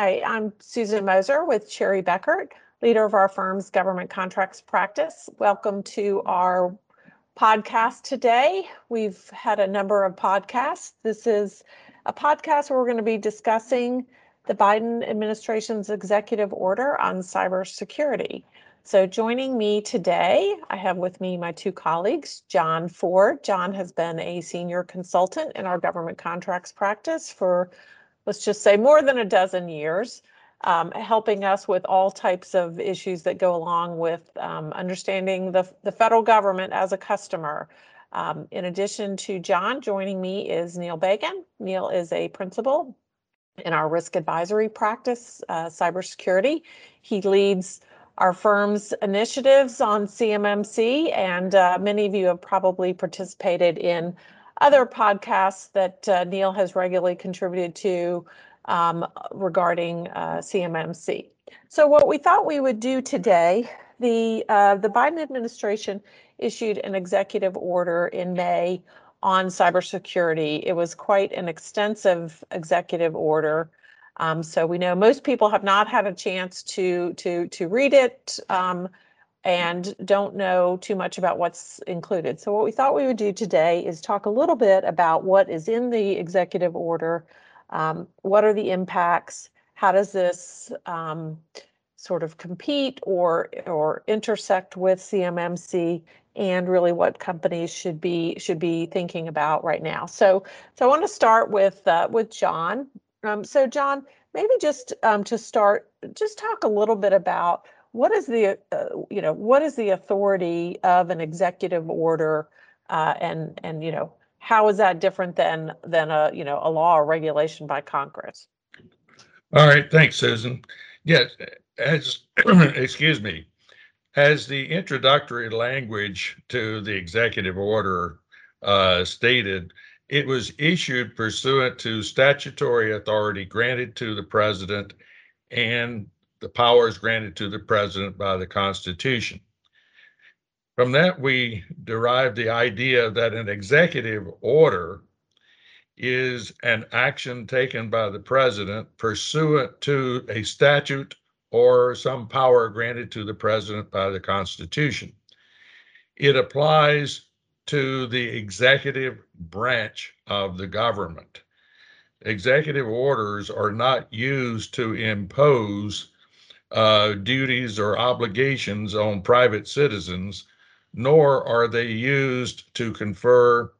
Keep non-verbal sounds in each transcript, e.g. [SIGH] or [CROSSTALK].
Hi, I'm Susan Moser with Cherry Bekaert, leader of our firm's government contracts practice. Welcome to our podcast today. We've had a number of podcasts. This is a podcast where we're going to be discussing the Biden administration's executive order on cybersecurity. So, joining me today, I have with me my two colleagues, John Ford. John has been a senior consultant in our government contracts practice for let's just say more than a dozen years, um, helping us with all types of issues that go along with um, understanding the, the federal government as a customer. Um, in addition to John, joining me is Neil Bagan. Neil is a principal in our risk advisory practice, uh, cybersecurity. He leads our firm's initiatives on CMMC, and uh, many of you have probably participated in other podcasts that uh, Neil has regularly contributed to um, regarding uh, CMMC. So what we thought we would do today, the uh, the Biden administration issued an executive order in May on cybersecurity. It was quite an extensive executive order. Um, so we know most people have not had a chance to to to read it. Um, and don't know too much about what's included. So what we thought we would do today is talk a little bit about what is in the executive order, um, what are the impacts, how does this um, sort of compete or or intersect with CMMC, and really what companies should be should be thinking about right now. So so I want to start with uh, with John. Um, so John, maybe just um, to start, just talk a little bit about what is the uh, you know what is the authority of an executive order uh, and and you know how is that different than than a you know a law or regulation by congress? All right thanks susan. Yes as [CLEARS THROAT] excuse me as the introductory language to the executive order uh, stated it was issued pursuant to statutory authority granted to the president and the powers granted to the president by the Constitution. From that, we derive the idea that an executive order is an action taken by the president pursuant to a statute or some power granted to the president by the Constitution. It applies to the executive branch of the government. Executive orders are not used to impose uh, duties or obligations on private citizens, nor are they used to confer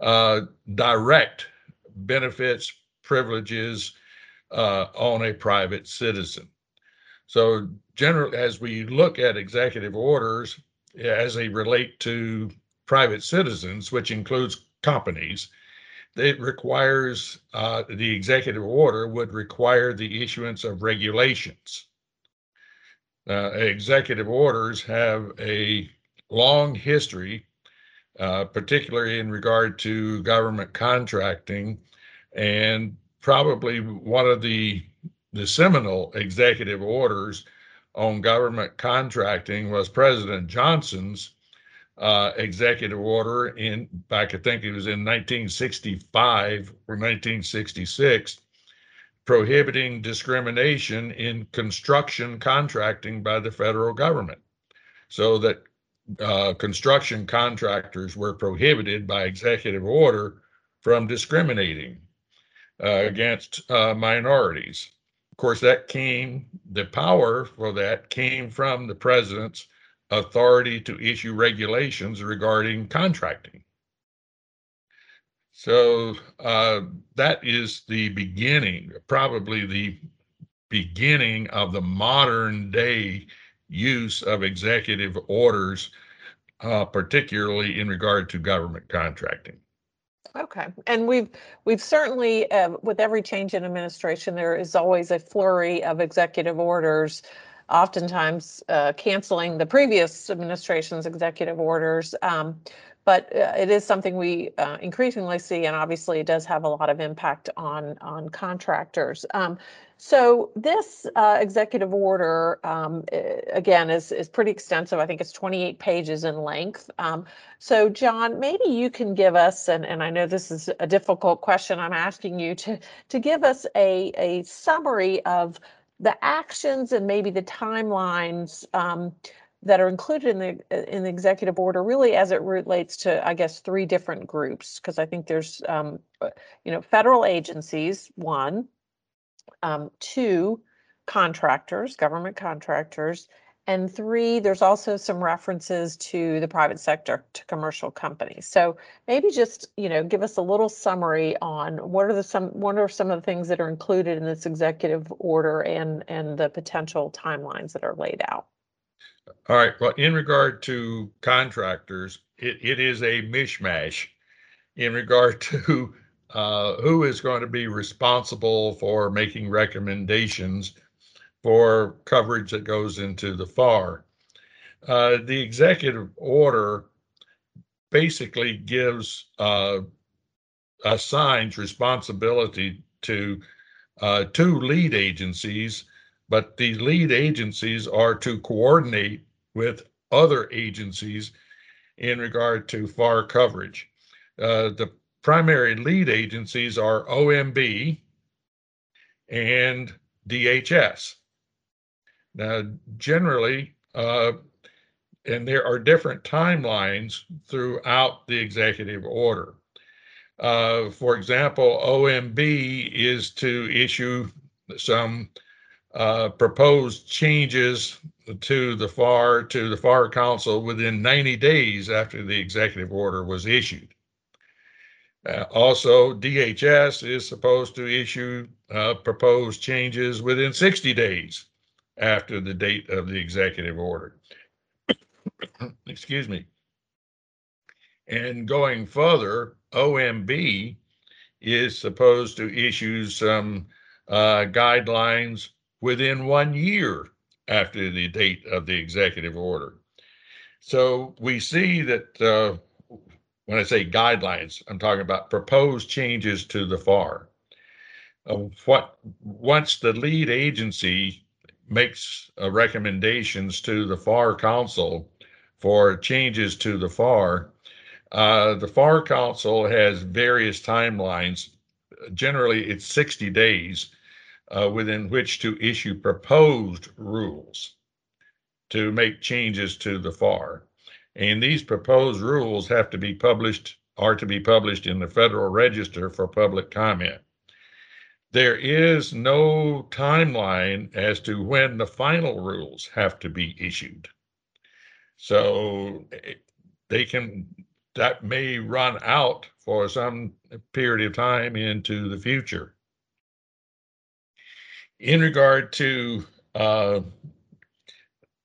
uh, direct benefits, privileges uh, on a private citizen. So, generally, as we look at executive orders as they relate to private citizens, which includes companies, it requires uh, the executive order would require the issuance of regulations uh, executive orders have a long history, uh, particularly in regard to government contracting, and probably one of the the seminal executive orders on government contracting was President Johnson's uh, executive order in back I think it was in 1965 or 1966 prohibiting discrimination in construction contracting by the federal government so that uh, construction contractors were prohibited by executive order from discriminating uh, against uh, minorities. Of course, that came, the power for that came from the president's authority to issue regulations regarding contracting. So uh, that is the beginning, probably the beginning of the modern day use of executive orders, uh, particularly in regard to government contracting. Okay, and we've we've certainly uh, with every change in administration, there is always a flurry of executive orders, oftentimes uh, canceling the previous administration's executive orders. Um, but uh, it is something we uh, increasingly see, and obviously it does have a lot of impact on on contractors. Um, so this uh, executive order, um, again, is is pretty extensive. I think it's 28 pages in length. Um, so John, maybe you can give us, and, and I know this is a difficult question I'm asking you to to give us a a summary of the actions and maybe the timelines um, that are included in the in the executive order really as it relates to i guess three different groups because i think there's um, uh, you know federal agencies one um, two contractors government contractors and three there's also some references to the private sector to commercial companies. So maybe just you know give us a little summary on what are the some what are some of the things that are included in this executive order and and the potential timelines that are laid out all right. Well, in regard to contractors, it, it is a mishmash in regard [LAUGHS] to uh, who is going to be responsible for making recommendations for coverage that goes into the FAR. Uh, the executive order basically gives uh, assigns responsibility to uh, two lead agencies but the lead agencies are to coordinate with other agencies in regard to FAR coverage. Uh, the primary lead agencies are OMB and DHS. Now, generally, uh, and there are different timelines throughout the executive order. Uh, for example, OMB is to issue some uh, proposed changes to the FAR to the FAR Council within 90 days after the executive order was issued. Uh, also, DHS is supposed to issue uh, proposed changes within 60 days after the date of the executive order. [COUGHS] Excuse me. And going further, OMB is supposed to issue some uh, guidelines within one year after the date of the executive order. So we see that uh, when I say guidelines, I'm talking about proposed changes to the FAR. Uh, what once the lead agency makes uh, recommendations to the FAR Council for changes to the FAR, uh, the FAR Council has various timelines. Generally, it's 60 days uh, within which to issue proposed rules to make changes to the FAR. And these proposed rules have to be published, are to be published in the Federal Register for public comment. There is no timeline as to when the final rules have to be issued. So eh, they can, that may run out for some period of time into the future in regard to uh,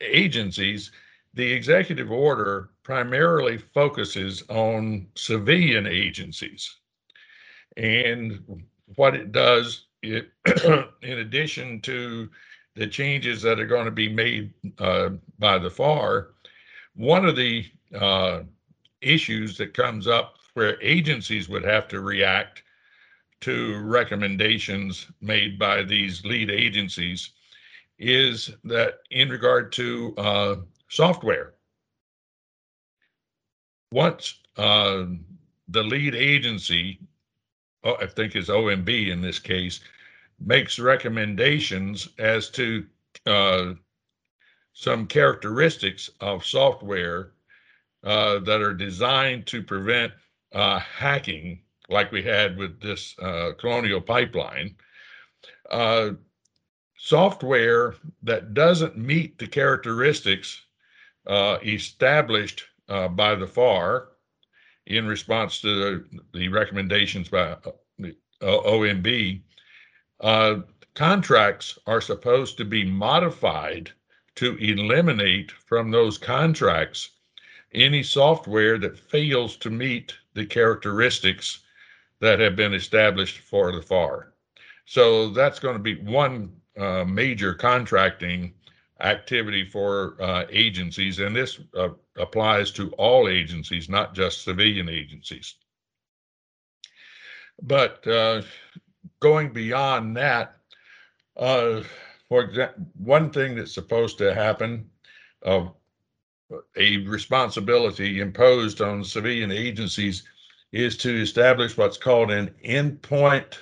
agencies, the executive order primarily focuses on civilian agencies. And what it does, it, [CLEARS THROAT] in addition to the changes that are going to be made uh, by the FAR, one of the uh, issues that comes up where agencies would have to react to recommendations made by these lead agencies is that in regard to uh, software, once uh, the lead agency, oh, I think is OMB in this case, makes recommendations as to uh, some characteristics of software uh, that are designed to prevent uh, hacking like we had with this uh, colonial pipeline, uh, software that doesn't meet the characteristics uh, established uh, by the FAR in response to the, the recommendations by the uh, OMB, uh, contracts are supposed to be modified to eliminate from those contracts any software that fails to meet the characteristics that have been established for the FAR. So that's going to be one uh, major contracting activity for uh, agencies, and this uh, applies to all agencies, not just civilian agencies. But uh, going beyond that, uh, for example, one thing that's supposed to happen, uh, a responsibility imposed on civilian agencies, is to establish what's called an endpoint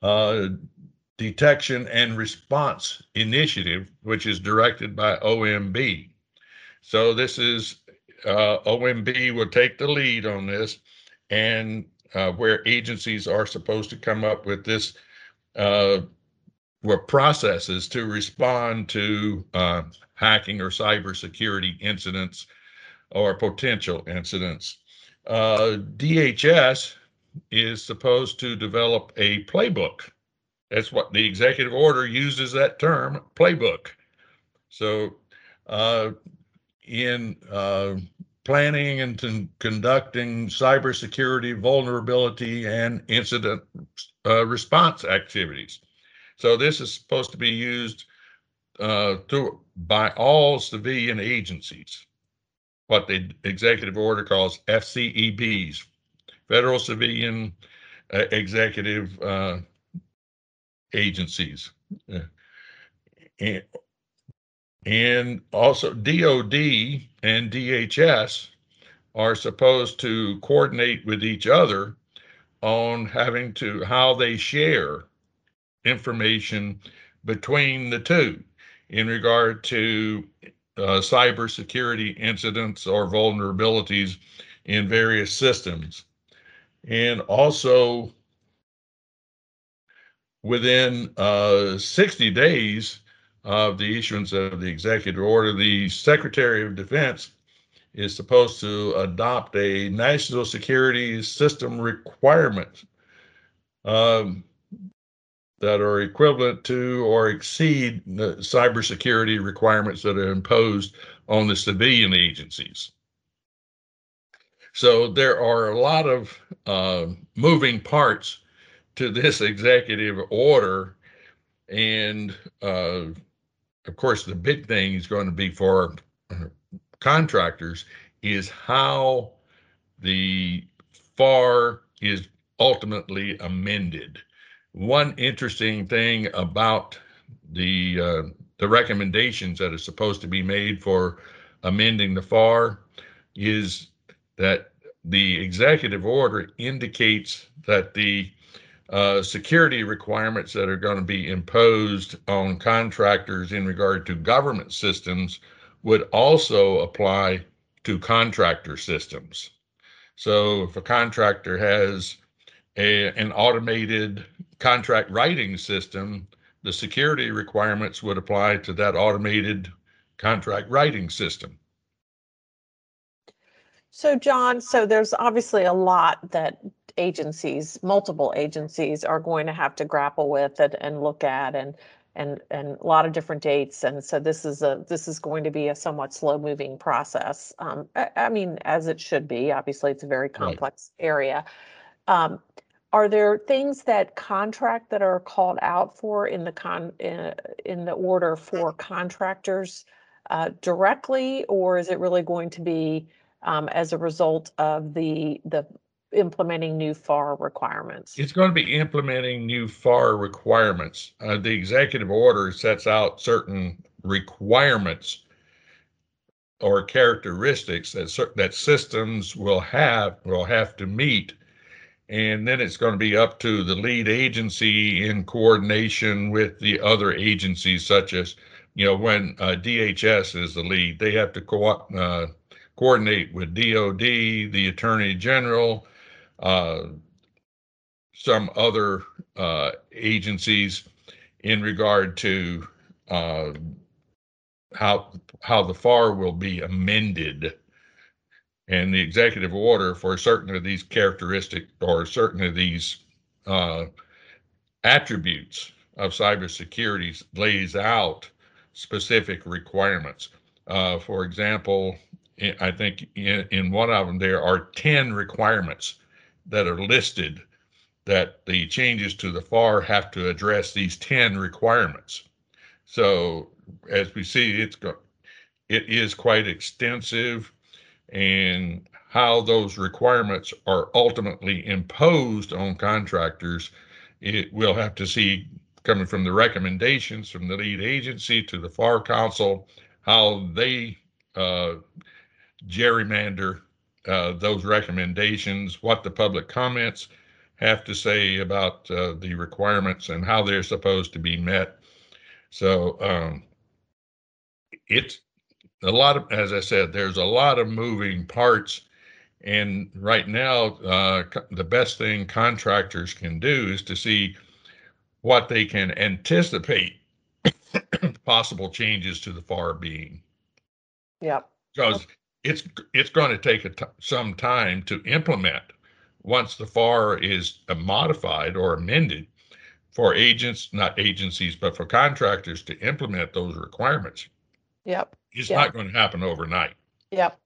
uh, detection and response initiative, which is directed by OMB. So this is uh, OMB will take the lead on this, and uh, where agencies are supposed to come up with this uh, processes to respond to uh, hacking or cybersecurity incidents or potential incidents. Uh, DHS is supposed to develop a playbook. That's what the executive order uses that term, playbook. So, uh, in uh, planning and t- conducting cybersecurity, vulnerability, and incident uh, response activities. So this is supposed to be used uh, through by all civilian agencies, what the executive order calls FCEBs, Federal Civilian uh, Executive uh, Agencies. Uh, and, and also DOD and DHS are supposed to coordinate with each other on having to how they share information between the two in regard to uh, cybersecurity incidents or vulnerabilities in various systems. And also, within uh, 60 days of the issuance of the executive order, the Secretary of Defense is supposed to adopt a national security system requirement. Um, that are equivalent to or exceed the cybersecurity requirements that are imposed on the civilian agencies. So there are a lot of uh, moving parts to this executive order. And uh, of course, the big thing is going to be for contractors is how the FAR is ultimately amended one interesting thing about the uh, the recommendations that are supposed to be made for amending the FAR is that the executive order indicates that the uh, security requirements that are going to be imposed on contractors in regard to government systems would also apply to contractor systems. So if a contractor has a, an automated contract writing system, the security requirements would apply to that automated contract writing system. So, John, so there's obviously a lot that agencies, multiple agencies, are going to have to grapple with and, and look at, and and and a lot of different dates. And so this is a this is going to be a somewhat slow moving process. Um, I, I, mean, as it should be. Obviously, it's a very complex right. area. Um, are there things that contract that are called out for in the con in, in the order for contractors uh, directly, or is it really going to be um, as a result of the the implementing new FAR requirements? It's going to be implementing new FAR requirements. Uh, the executive order sets out certain requirements or characteristics that that systems will have will have to meet and then it's going to be up to the lead agency in coordination with the other agencies, such as, you know, when uh, DHS is the lead, they have to co- uh, coordinate with DOD, the Attorney General, uh, some other uh, agencies in regard to uh, how how the FAR will be amended and the executive order for certain of these characteristics or certain of these uh, attributes of cybersecurity lays out specific requirements. Uh, for example, I think in, in one of them there are 10 requirements that are listed that the changes to the FAR have to address these 10 requirements. So as we see, it's go, it is quite extensive and how those requirements are ultimately imposed on contractors, it will have to see coming from the recommendations from the lead agency to the FAR Council, how they uh, gerrymander uh, those recommendations, what the public comments have to say about uh, the requirements and how they're supposed to be met. So um, it's a lot of, as I said, there's a lot of moving parts. And right now, uh, the best thing contractors can do is to see what they can anticipate [COUGHS] possible changes to the FAR being. Yep. Because it's it's going to take some time to implement once the FAR is modified or amended for agents, not agencies, but for contractors to implement those requirements. Yep. It's not going to happen overnight. Yep.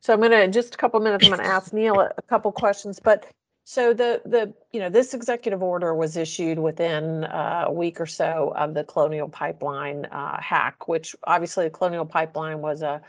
So I'm going to in just a couple minutes. I'm going to ask Neil a, a couple questions, but so the the you know this executive order was issued within uh, a week or so of the Colonial Pipeline uh, hack, which obviously the Colonial Pipeline was a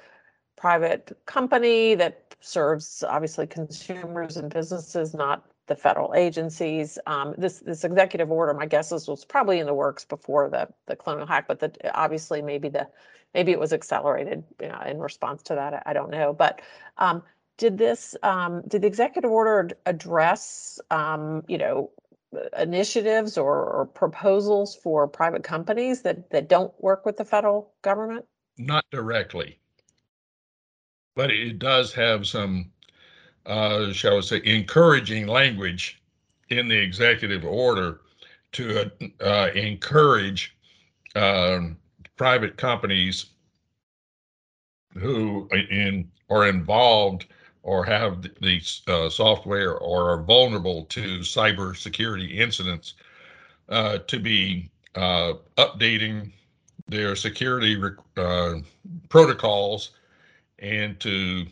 private company that serves obviously consumers and businesses, not the federal agencies. Um, this this executive order, my guess is, was probably in the works before the the Colonial hack, but the, obviously maybe the maybe it was accelerated you know, in response to that. I, I don't know, but um, did this um, did the executive order address um, you know initiatives or, or, proposals for private companies that that don't work with the federal government? Not directly, but it does have some, uh, shall we say, encouraging language in the executive order to uh, encourage um, private companies who in are involved or have the uh, software or are vulnerable to cybersecurity incidents uh, to be uh, updating their security uh, protocols and to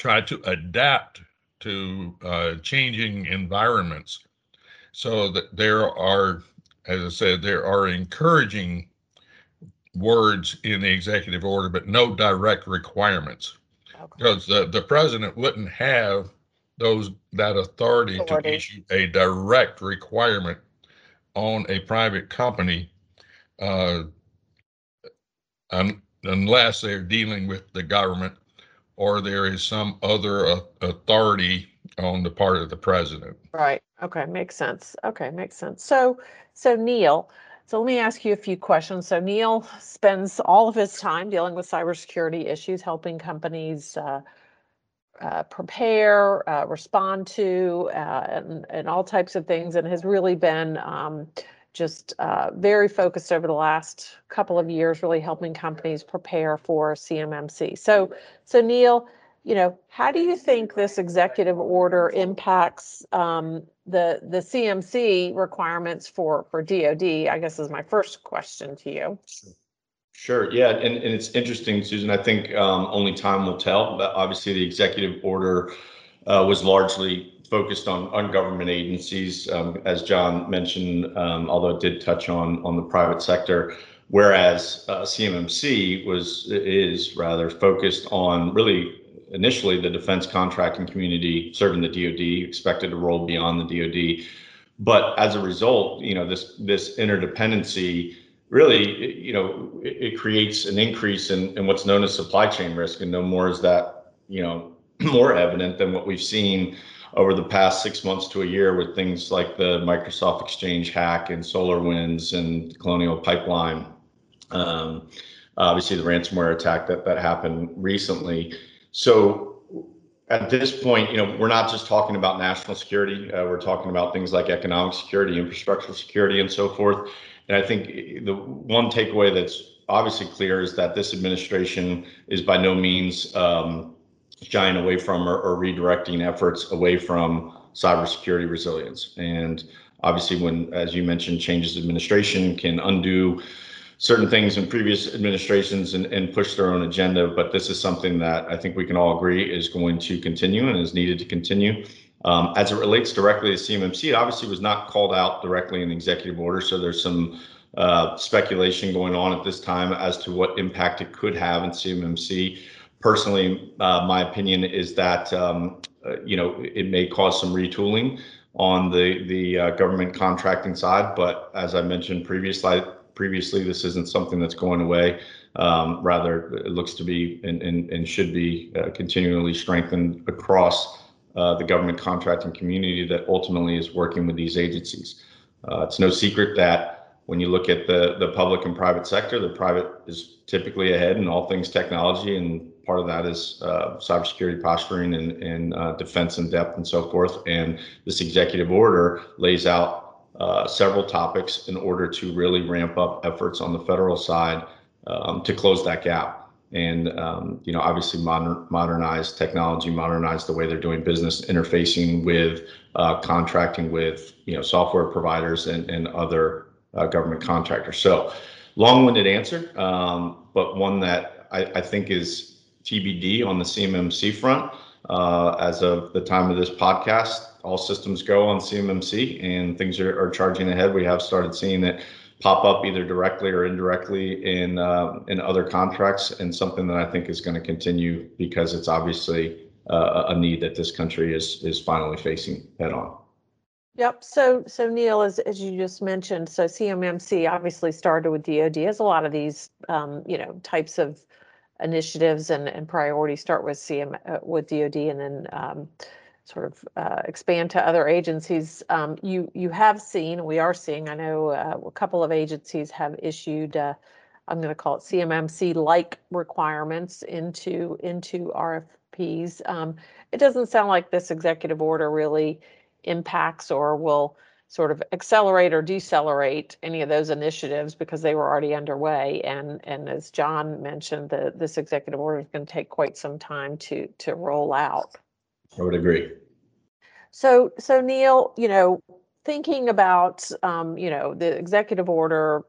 try to adapt to uh, changing environments. So that there are as i said there are encouraging words in the executive order but no direct requirements. Because the, the president wouldn't have those that authority, authority, to issue a direct requirement on a private company uh, un, unless they're dealing with the government or there is some other uh, authority on the part of the president. Right. Okay. Makes sense. Okay. Makes sense. So, so Neil, so let me ask you a few questions. So Neil spends all of his time dealing with cybersecurity issues, helping companies uh, uh, prepare, uh, respond to, uh, and, and all types of things, and has really been um, just uh, very focused over the last couple of years, really helping companies prepare for CMMC. So, so Neil, you know, how do you think this executive order impacts um, the the CMC requirements for for DoD? I guess is my first question to you. Sure. Yeah, and, and it's interesting, Susan. I think um, only time will tell. But obviously, the executive order uh, was largely focused on on government agencies, um, as John mentioned. Um, although it did touch on on the private sector, whereas uh, CMMC was is rather focused on really initially the defense contracting community serving the DoD expected to roll beyond the DoD, but as a result, you know this this interdependency really you know it, it creates an increase in, in what's known as supply chain risk, and no more is that you know [CLEARS THROAT] more evident than what we've seen over the past six months to a year with things like the Microsoft Exchange hack and SolarWinds and Colonial Pipeline. Um, obviously, the ransomware attack that that happened recently. So at this point, you know, we're not just talking about national security. Uh, we're talking about things like economic security, infrastructure security, and so forth. And I think the one takeaway that's obviously clear is that this administration is by no means um, shying away from or, or redirecting efforts away from cybersecurity resilience. And obviously, when, as you mentioned, changes administration can undo certain things in previous administrations and, and push their own agenda. But this is something that I think we can all agree is going to continue and is needed to continue. Um, as it relates directly to CMMC, it obviously was not called out directly in the executive order. So there's some uh, speculation going on at this time as to what impact it could have in CMMC. Personally, uh, my opinion is that um, uh, you know it may cause some retooling on the the uh, government contracting side. But as I mentioned previously, previously this isn't something that's going away. Um, rather, it looks to be and, and, and should be uh, continually strengthened across uh, the government contracting community that ultimately is working with these agencies. Uh, it's no secret that when you look at the, the public and private sector, the private is typically ahead in all things technology, and part of that is uh, cybersecurity posturing and, and uh, defense in depth and so forth. And this executive order lays out uh, several topics in order to really ramp up efforts on the federal side um, to close that gap and um, you know obviously modern, modernize technology modernize the way they're doing business interfacing with uh, contracting with you know software providers and, and other uh, government contractors so long-winded answer um, but one that I, I, think is tbd on the cmmc front uh, as of the time of this podcast all systems go on cmmc and things are, are charging ahead we have started seeing it pop up either directly or indirectly in uh, in other contracts, and something that I think is going to continue because it's obviously uh, a need that this country is is finally facing head on. Yep. So, so Neil, as as you just mentioned, so CMMC obviously started with DoD. As a lot of these, um, you know, types of initiatives and and priorities start with CM uh, with DoD, and then um, sort of uh, expand to other agencies. Um, you you have seen, we are seeing. I know uh, a couple of agencies have issued. Uh, I'm going to call it CMMC-like requirements into into RFPs. Um, it doesn't sound like this executive order really impacts or will sort of accelerate or decelerate any of those initiatives because they were already underway. And and as John mentioned, the this executive order is going to take quite some time to to roll out. I would agree. So, so Neil, you know, thinking about, um, you know, the executive order,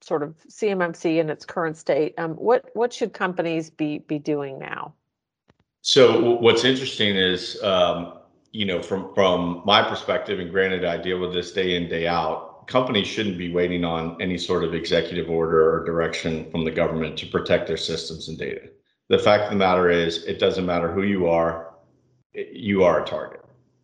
sort of CMMC in its current state, um, what what should companies be be doing now? So, what's interesting is, um, you know, from from my perspective, and granted, I deal with this day in day out. Companies shouldn't be waiting on any sort of executive order or direction from the government to protect their systems and data. The fact of the matter is, it doesn't matter who you are, you are a target.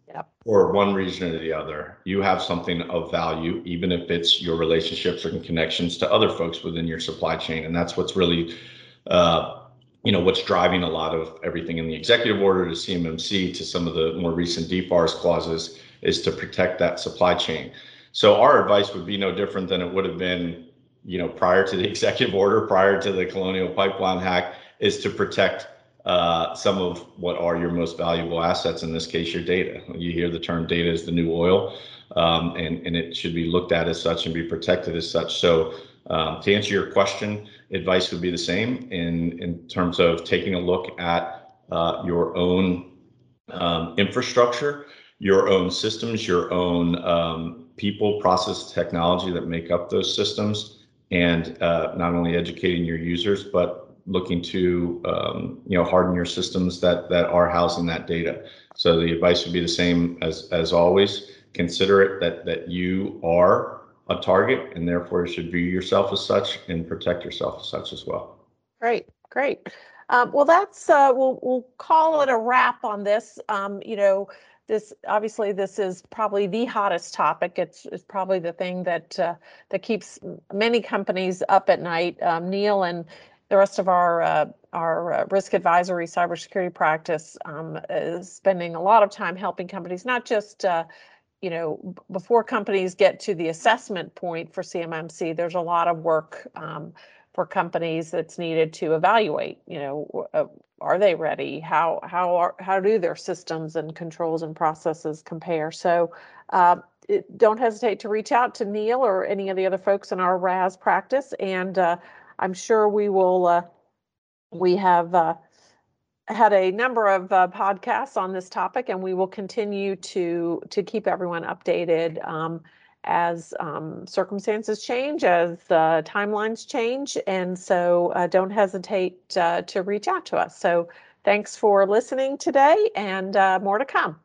Yep. For one reason or the other, you have something of value, even if it's your relationships or connections to other folks within your supply chain, and that's what's really, uh, you know, what's driving a lot of everything in the executive order to CMMC to some of the more recent DFARS clauses is to protect that supply chain. So our advice would be no different than it would have been, you know, prior to the [LAUGHS] executive order, prior to the Colonial Pipeline hack, is to protect uh, some of what are your most valuable assets, in this case, your data. You hear the term data is the new oil, um, and, and it should be looked at as such and be protected as such. So, um, to answer your question, advice would be the same in, in terms of taking a look at uh, your own um, infrastructure, your own systems, your own um, people, process, technology that make up those systems, and uh, not only educating your users, but looking to um, you know harden your systems that that are housing that data. So the advice would be the same as as always. Consider it that that you are a target and therefore you should view yourself as such and protect yourself as such as well. Great, great. Um, well, that's uh, we'll we'll call it a wrap on this. Um, you know, this obviously this is probably the hottest topic. It's it's probably the thing that uh, that keeps many companies up at night. Um, Neil and the rest of our uh, our uh, risk advisory cybersecurity practice um, is spending a lot of time helping companies, not just uh, you know before companies get to the assessment point for CMMC. There's a lot of work um, for companies that's needed to evaluate. You know, uh, are they ready? How how are how do their systems and controls and processes compare? So. Uh, it, don't hesitate to reach out to Neil or any of the other folks in our RAS practice, and uh, I'm sure we will, uh, we have uh, had a number of uh, podcasts on this topic and we will continue to, to keep everyone updated um, as um, circumstances change, as uh, timelines change. And so uh, don't hesitate uh, to reach out to us. So thanks for listening today and more to come.